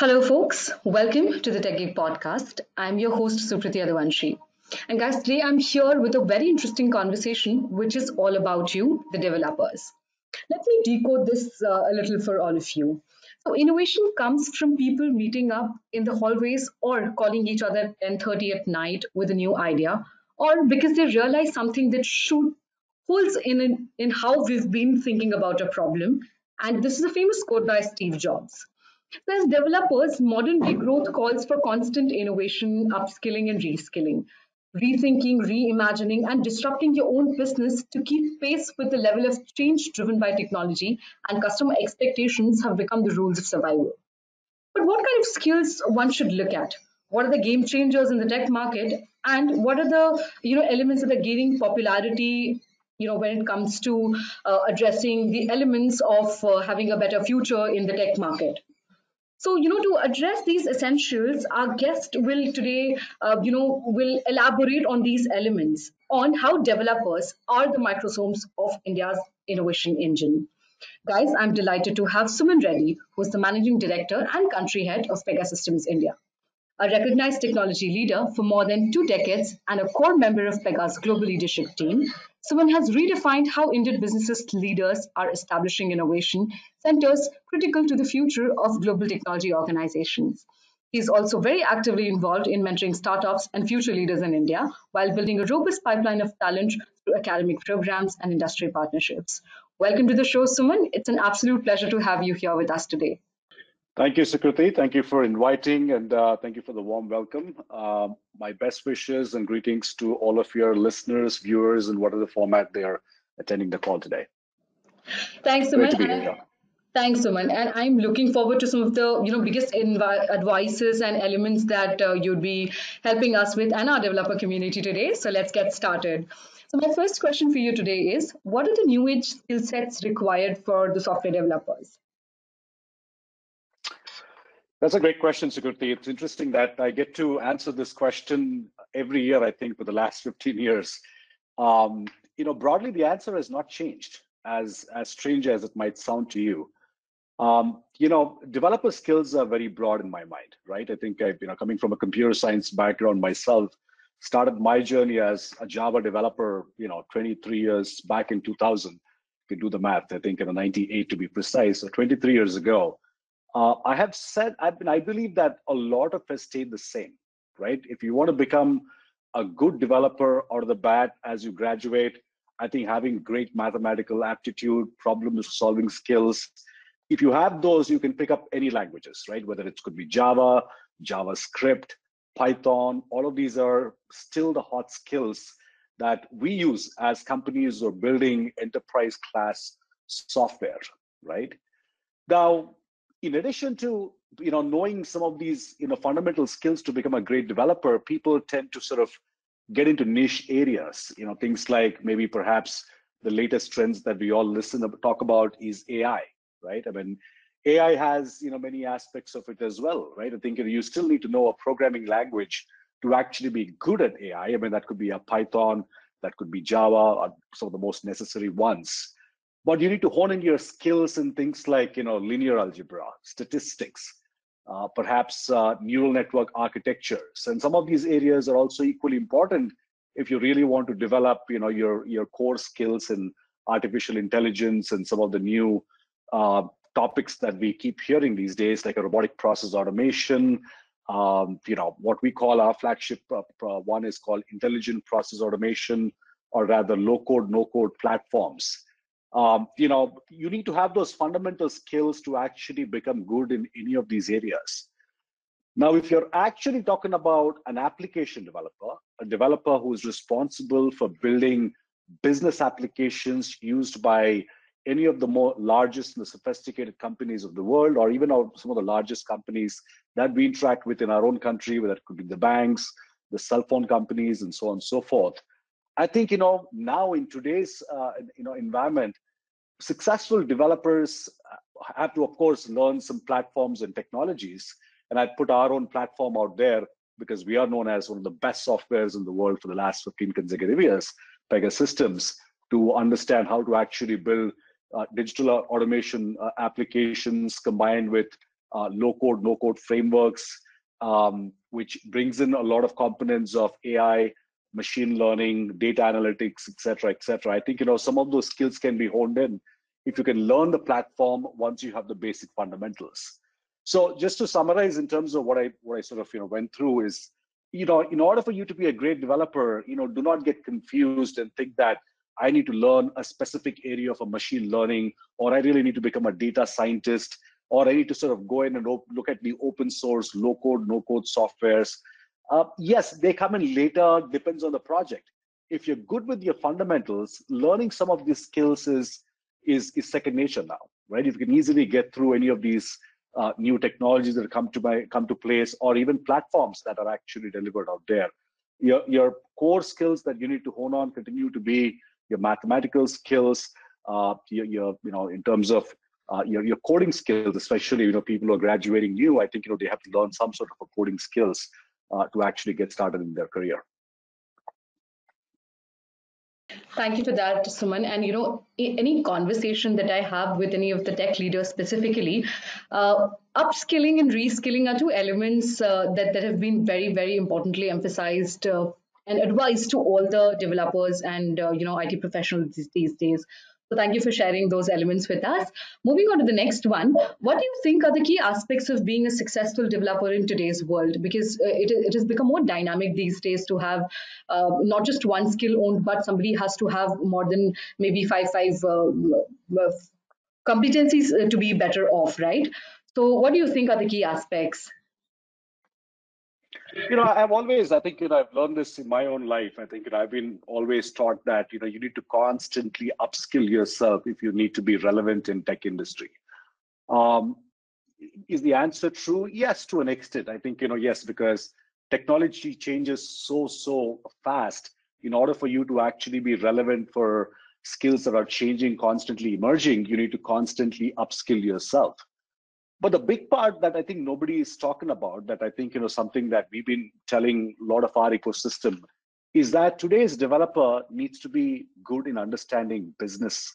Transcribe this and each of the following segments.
Hello, folks. Welcome to the TechGig Podcast. I'm your host, Sukriti Adavanshi. And guys, today I'm here with a very interesting conversation, which is all about you, the developers. Let me decode this uh, a little for all of you. So, innovation comes from people meeting up in the hallways or calling each other at 10:30 at night with a new idea, or because they realize something that should holds in in how we've been thinking about a problem. And this is a famous quote by Steve Jobs. As developers, modern day growth calls for constant innovation, upskilling, and reskilling, rethinking, reimagining, and disrupting your own business to keep pace with the level of change driven by technology and customer expectations have become the rules of survival. But what kind of skills one should look at? What are the game changers in the tech market? And what are the you know elements that are gaining popularity you know when it comes to uh, addressing the elements of uh, having a better future in the tech market so, you know, to address these essentials, our guest will today, uh, you know, will elaborate on these elements on how developers are the microsomes of India's innovation engine. Guys, I'm delighted to have Suman Reddy, who's the managing director and country head of Pegasystems India a recognized technology leader for more than two decades and a core member of Pega's global leadership team, Suman has redefined how Indian businesses leaders are establishing innovation centers critical to the future of global technology organizations. He is also very actively involved in mentoring startups and future leaders in India while building a robust pipeline of talent through academic programs and industry partnerships. Welcome to the show, Suman. It's an absolute pleasure to have you here with us today. Thank you, Sukriti. Thank you for inviting and uh, thank you for the warm welcome. Uh, my best wishes and greetings to all of your listeners, viewers, and whatever format they are attending the call today. Thanks, Suman. Thanks, Suman. And I'm looking forward to some of the you know biggest advices and elements that uh, you'd be helping us with and our developer community today. So let's get started. So my first question for you today is, what are the new age skill sets required for the software developers? That's a great question, Sukriti. It's interesting that I get to answer this question every year, I think, for the last 15 years. Um, you know, broadly, the answer has not changed, as, as strange as it might sound to you. Um, you know, developer skills are very broad in my mind, right? I think I've, you know, coming from a computer science background myself, started my journey as a Java developer, you know, 23 years back in 2000. If you do the math, I think in 98 to be precise, so 23 years ago uh, I have said, I, I believe that a lot of us stay the same, right? If you want to become a good developer out of the bat as you graduate, I think having great mathematical aptitude, problem solving skills, if you have those, you can pick up any languages, right? Whether it could be Java, JavaScript, Python, all of these are still the hot skills that we use as companies are building enterprise class software, right? Now, in addition to you know knowing some of these you know fundamental skills to become a great developer people tend to sort of get into niche areas. You know things like maybe perhaps the latest trends that we all listen talk about is ai right? I mean ai has you know many aspects of it as well right? I think you still need to know a programming language to actually be good at ai i mean that could be a python that could be java or some of the most necessary ones but you need to hone in your skills in things like you know linear algebra statistics uh, perhaps uh, neural network architectures. And some of these areas are also equally important if you really want to develop you know your your core skills in artificial intelligence and some of the new uh, topics that we keep hearing these days like a robotic process automation um, you know what we call our flagship uh, one is called intelligent process automation or rather low code no code platforms um, you know you need to have those fundamental skills to actually become good in any of these areas. Now if you're actually talking about an application developer a developer who's responsible for building business applications used by any of the more largest and the sophisticated companies of the world or even some of the largest companies that we interact with in our own country whether it could be the banks the cell phone companies and so on and so forth I think you know now in today's uh, you know environment, successful developers uh, have to of course learn some platforms and technologies. And I put our own platform out there because we are known as one of the best softwares in the world for the last 15 consecutive years, Pegasystems, to understand how to actually build uh, digital automation uh, applications combined with uh, low code, no code frameworks, um, which brings in a lot of components of AI, machine learning, data analytics, et cetera, et cetera. I think you know some of those skills can be honed in if you can learn the platform once you have the basic fundamentals. So just to summarize in terms of what I what I sort of you know went through is, you know, in order for you to be a great developer, you know, do not get confused and think that I need to learn a specific area of a machine learning, or I really need to become a data scientist, or I need to sort of go in and look at the open source, low code, no code softwares. Uh, yes, they come in later, depends on the project. If you're good with your fundamentals, learning some of these skills is, is, is second nature now, right? If you can easily get through any of these uh, new technologies that come to my, come to place, or even platforms that are actually delivered out there, your, your core skills that you need to hone on continue to be your mathematical skills, uh, your, your, you know, in terms of uh, your, your coding skills, especially, you know, people who are graduating new, I think, you know, they have to learn some sort of a coding skills uh, to actually get started in their career. Thank you for that, Suman. And you know, any conversation that I have with any of the tech leaders specifically, uh, upskilling and reskilling are two elements uh, that that have been very, very importantly emphasized uh, and advised to all the developers and uh, you know IT professionals these days. So thank you for sharing those elements with us. Moving on to the next one, what do you think are the key aspects of being a successful developer in today's world? Because uh, it, it has become more dynamic these days to have uh, not just one skill owned, but somebody has to have more than maybe five, five uh, uh competencies uh, to be better off, right? So what do you think are the key aspects? You know i've always i think you know i've learned this in my own life. I think you know, i've been always taught that you know you need to constantly upskill yourself if you need to be relevant in tech industry. Um, is the answer true? Yes to an extent. I think you know yes because technology changes so so fast in order for you to actually be relevant for skills that are changing constantly emerging you need to constantly upskill yourself but the big part that I think nobody is talking about, that I think you know something that we've been telling a lot of our ecosystem, is that today's developer needs to be good in understanding business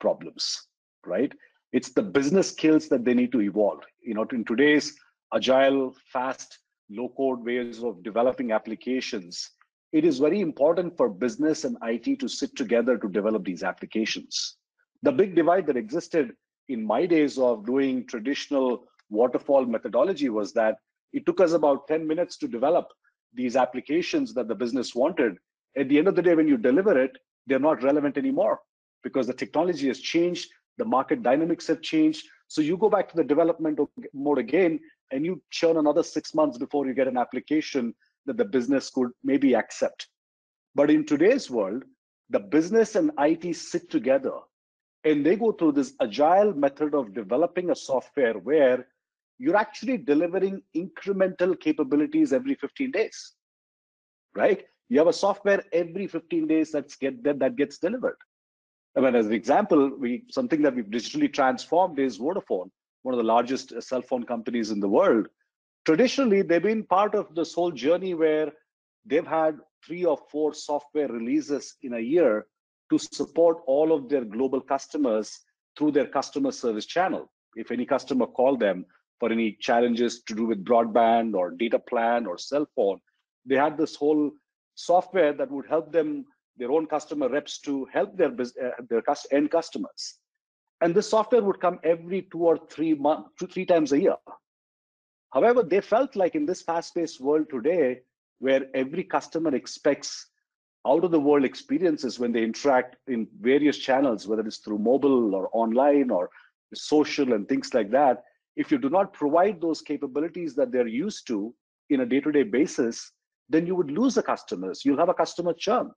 problems, right? It's the business skills that they need to evolve. You know, in today's agile, fast, low-code ways of developing applications, it is very important for business and IT to sit together to develop these applications. The big divide that existed in my days of doing traditional waterfall methodology was that it took us about 10 minutes to develop these applications that the business wanted. At the end of the day, when you deliver it, they're not relevant anymore because the technology has changed, the market dynamics have changed. So you go back to the development mode again, and you churn another six months before you get an application that the business could maybe accept. But in today's world, the business and IT sit together and they go through this agile method of developing a software where you're actually delivering incremental capabilities every 15 days, right? You have a software every 15 days that's get that, that gets delivered. I mean, as an example, we something that we've digitally transformed is Vodafone, one of the largest uh, cell phone companies in the world. Traditionally, they've been part of this whole journey where they've had three or four software releases in a year to support all of their global customers through their customer service channel. If any customer called them for any challenges to do with broadband or data plan or cell phone, they had this whole software that would help them, their own customer reps, to help their uh, their end customers. And this software would come every two or three months, two three times a year. However, they felt like in this fast-paced world today, where every customer expects out of the world experiences when they interact in various channels, whether it's through mobile or online or social and things like that, if you do not provide those capabilities that they're used to in a day-to-day basis, then you would lose the customers. You'll have a customer churn.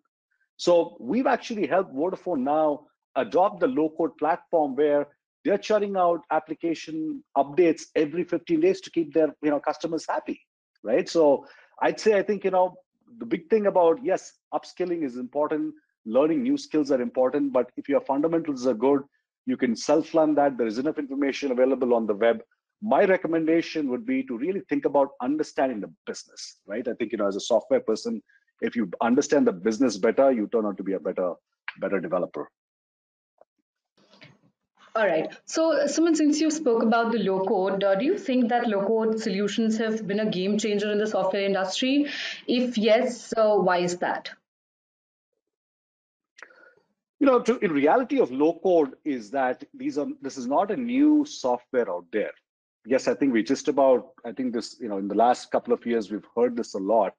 So we've actually helped Vodafone now adopt the low-code platform where they're churning out application updates every 15 days to keep their you know customers happy, right? So I'd say I think you know the big thing about yes upskilling is important learning new skills are important but if your fundamentals are good you can self-learn that there is enough information available on the web. My recommendation would be to really think about understanding the business right? I think you know as a software person if you understand the business better you turn out to be a better better developer All right. So, Suman, since you spoke about the low code, uh, do you think that low code solutions have been a game changer in the software industry? If yes, uh, why is that? You know, to, in reality of low code is that these are this is not a new software out there. Yes, I think we just about I think this you know in the last couple of years we've heard this a lot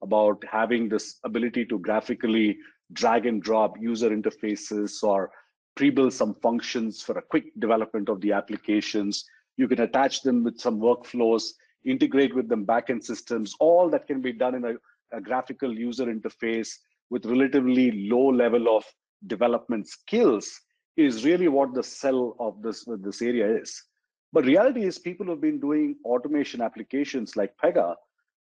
about having this ability to graphically drag and drop user interfaces or pre-build some functions for a quick development of the applications. You can attach them with some workflows, integrate with them backend systems, all that can be done in a, a graphical user interface with relatively low level of development skills is really what the sell of this, this area is. But reality is people have been doing automation applications like Pega.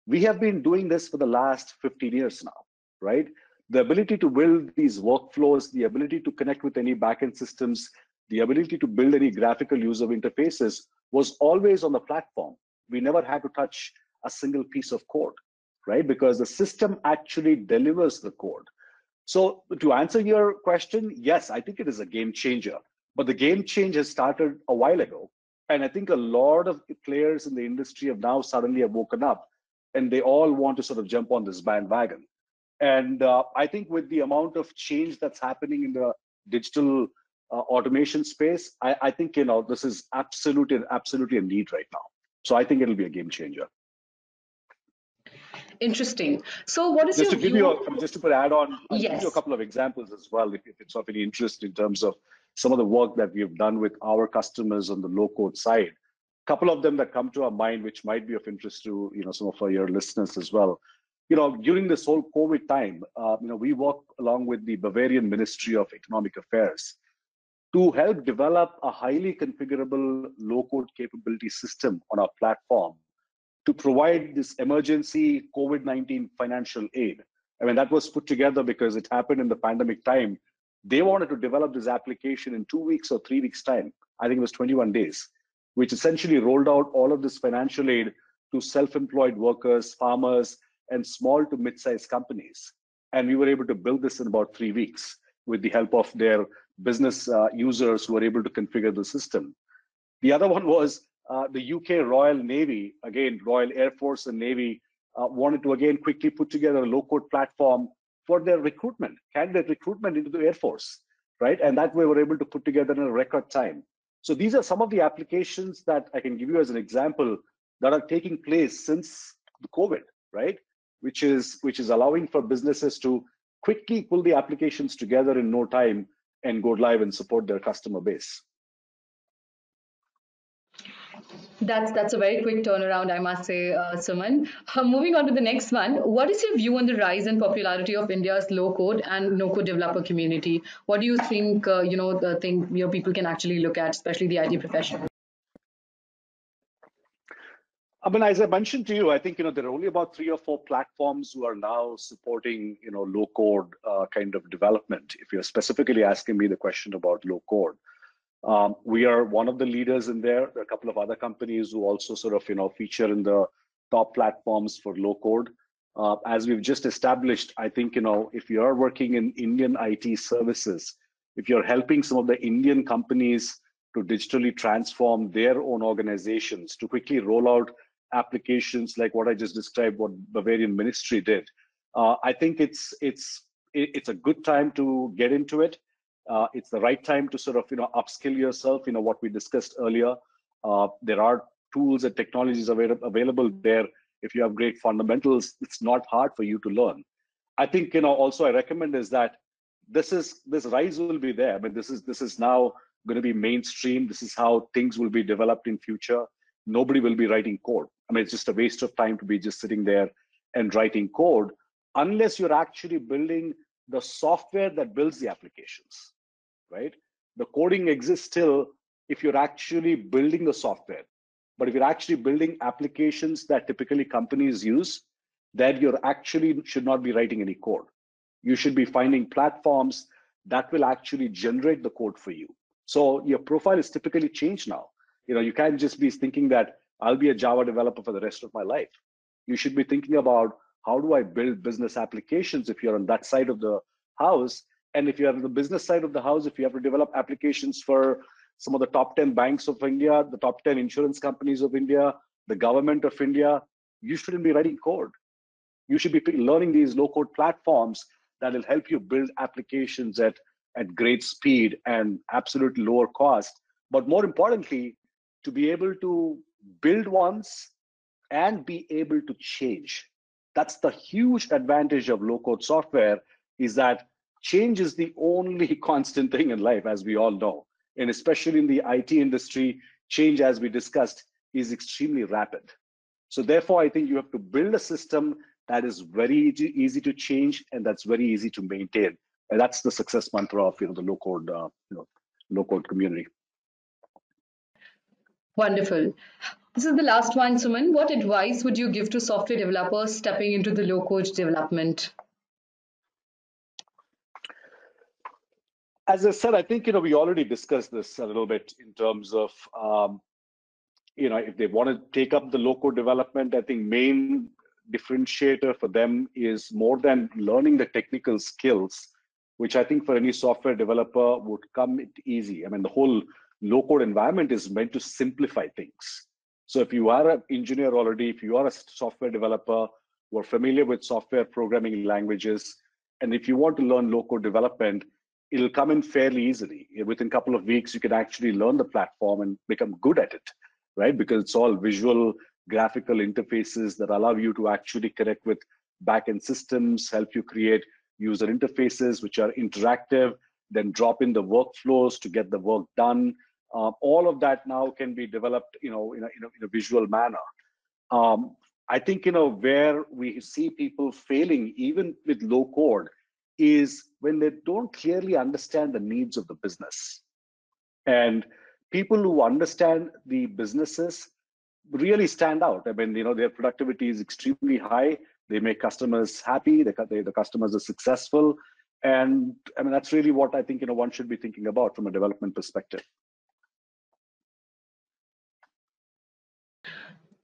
We have been doing this for the last 15 years now, right? The ability to build these workflows, the ability to connect with any backend systems, the ability to build any graphical user interfaces was always on the platform. We never had to touch a single piece of code, right? Because the system actually delivers the code. So to answer your question, yes, I think it is a game changer. But the game change has started a while ago. And I think a lot of players in the industry have now suddenly have woken up and they all want to sort of jump on this bandwagon. And uh, I think with the amount of change that's happening in the digital uh, automation space, I, I, think you know this is absolutely absolutely a need right now. So I think it'll be a game changer. Interesting. So what is just your to give view? you a, just to add on, I'll yes. give you a couple of examples as well, if, if it's of any interest in terms of some of the work that we've done with our customers on the low code side. A couple of them that come to our mind, which might be of interest to you know some of our your listeners as well you know, during this whole COVID time, uh, you know, we work along with the Bavarian Ministry of Economic Affairs to help develop a highly configurable low-code capability system on our platform to provide this emergency COVID-19 financial aid. I mean, that was put together because it happened in the pandemic time. They wanted to develop this application in two weeks or three weeks' time. I think it was 21 days, which essentially rolled out all of this financial aid to self-employed workers, farmers, and small to mid-sized companies. And we were able to build this in about three weeks with the help of their business uh, users who were able to configure the system. The other one was uh, the UK Royal Navy, again, Royal Air Force and Navy, uh, wanted to again quickly put together a low-code platform for their recruitment, candidate recruitment into the Air Force, right? And that way we were able to put together in a record time. So these are some of the applications that I can give you as an example that are taking place since the COVID, right? Which is which is allowing for businesses to quickly pull the applications together in no time and go live and support their customer base. That's that's a very quick turnaround, I must say, uh, Suman. Uh, moving on to the next one, what is your view on the rise and popularity of India's low-code and no-code developer community? What do you think? Uh, you know, the thing your people can actually look at, especially the IT professionals. I mean, as I mentioned to you, I think you know there are only about three or four platforms who are now supporting you know low code uh, kind of development. If you're specifically asking me the question about low code, um, we are one of the leaders in there. There are a couple of other companies who also sort of you know feature in the top platforms for low code. Uh, as we've just established, I think you know if you are working in Indian IT services, if you're helping some of the Indian companies to digitally transform their own organizations to quickly roll out applications like what I just described, what Bavarian Ministry did. Uh, I think it's it's it's a good time to get into it. Uh, it's the right time to sort of you know upskill yourself. You know what we discussed earlier. Uh, there are tools and technologies available available there. If you have great fundamentals, it's not hard for you to learn. I think you know also I recommend is that this is this rise will be there. I mean this is this is now going to be mainstream. This is how things will be developed in future nobody will be writing code. I mean, it's just a waste of time to be just sitting there and writing code unless you're actually building the software that builds the applications, right? The coding exists still if you're actually building the software. But if you're actually building applications that typically companies use, then you're actually should not be writing any code. You should be finding platforms that will actually generate the code for you. So your profile is typically changed now. You know, you can't just be thinking that I'll be a Java developer for the rest of my life. You should be thinking about how do I build business applications if you're on that side of the house. And if you're on the business side of the house, if you have to develop applications for some of the top 10 banks of India, the top 10 insurance companies of India, the government of India. You shouldn't be writing code. You should be learning these low code platforms that will help you build applications at, at great speed and absolute lower cost. But more importantly, to be able to build once and be able to change. That's the huge advantage of low code software is that change is the only constant thing in life, as we all know. And especially in the IT industry, change, as we discussed, is extremely rapid. So therefore, I think you have to build a system that is very easy to change and that's very easy to maintain. And that's the success mantra of you know the low code uh, you know low code community. Wonderful. This is the last one, Suman. What advice would you give to software developers stepping into the low code development? As I said, I think you know we already discussed this a little bit in terms of um, you know if they want to take up the low code development. I think main differentiator for them is more than learning the technical skills, which I think for any software developer would come easy. I mean, the whole low code environment is meant to simplify things. So if you are an engineer already, if you are a software developer who are familiar with software programming languages, and if you want to learn low code development, it'll come in fairly easily. Within a couple of weeks, you can actually learn the platform and become good at it, right? Because it's all visual graphical interfaces that allow you to actually connect with backend systems, help you create user interfaces which are interactive, then drop in the workflows to get the work done. Um, all of that now can be developed, you know, in a, in a, in a visual manner. Um, I think, you know, where we see people failing, even with low code, is when they don't clearly understand the needs of the business. And people who understand the businesses really stand out. I mean, you know, their productivity is extremely high. They make customers happy. They, they, the customers are successful, and I mean that's really what I think you know one should be thinking about from a development perspective.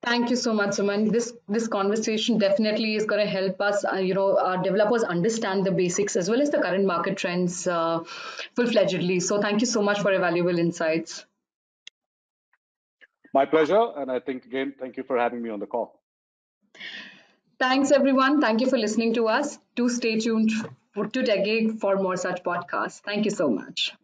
Thank you so much, Suman. This this conversation definitely is going to help us, uh, you know, our developers understand the basics as well as the current market trends uh, full-fledgedly. So thank you so much for your valuable insights. My pleasure. And I think, again, thank you for having me on the call. Thanks, everyone. Thank you for listening to us. Do stay tuned to TechGig for more such podcasts. Thank you so much.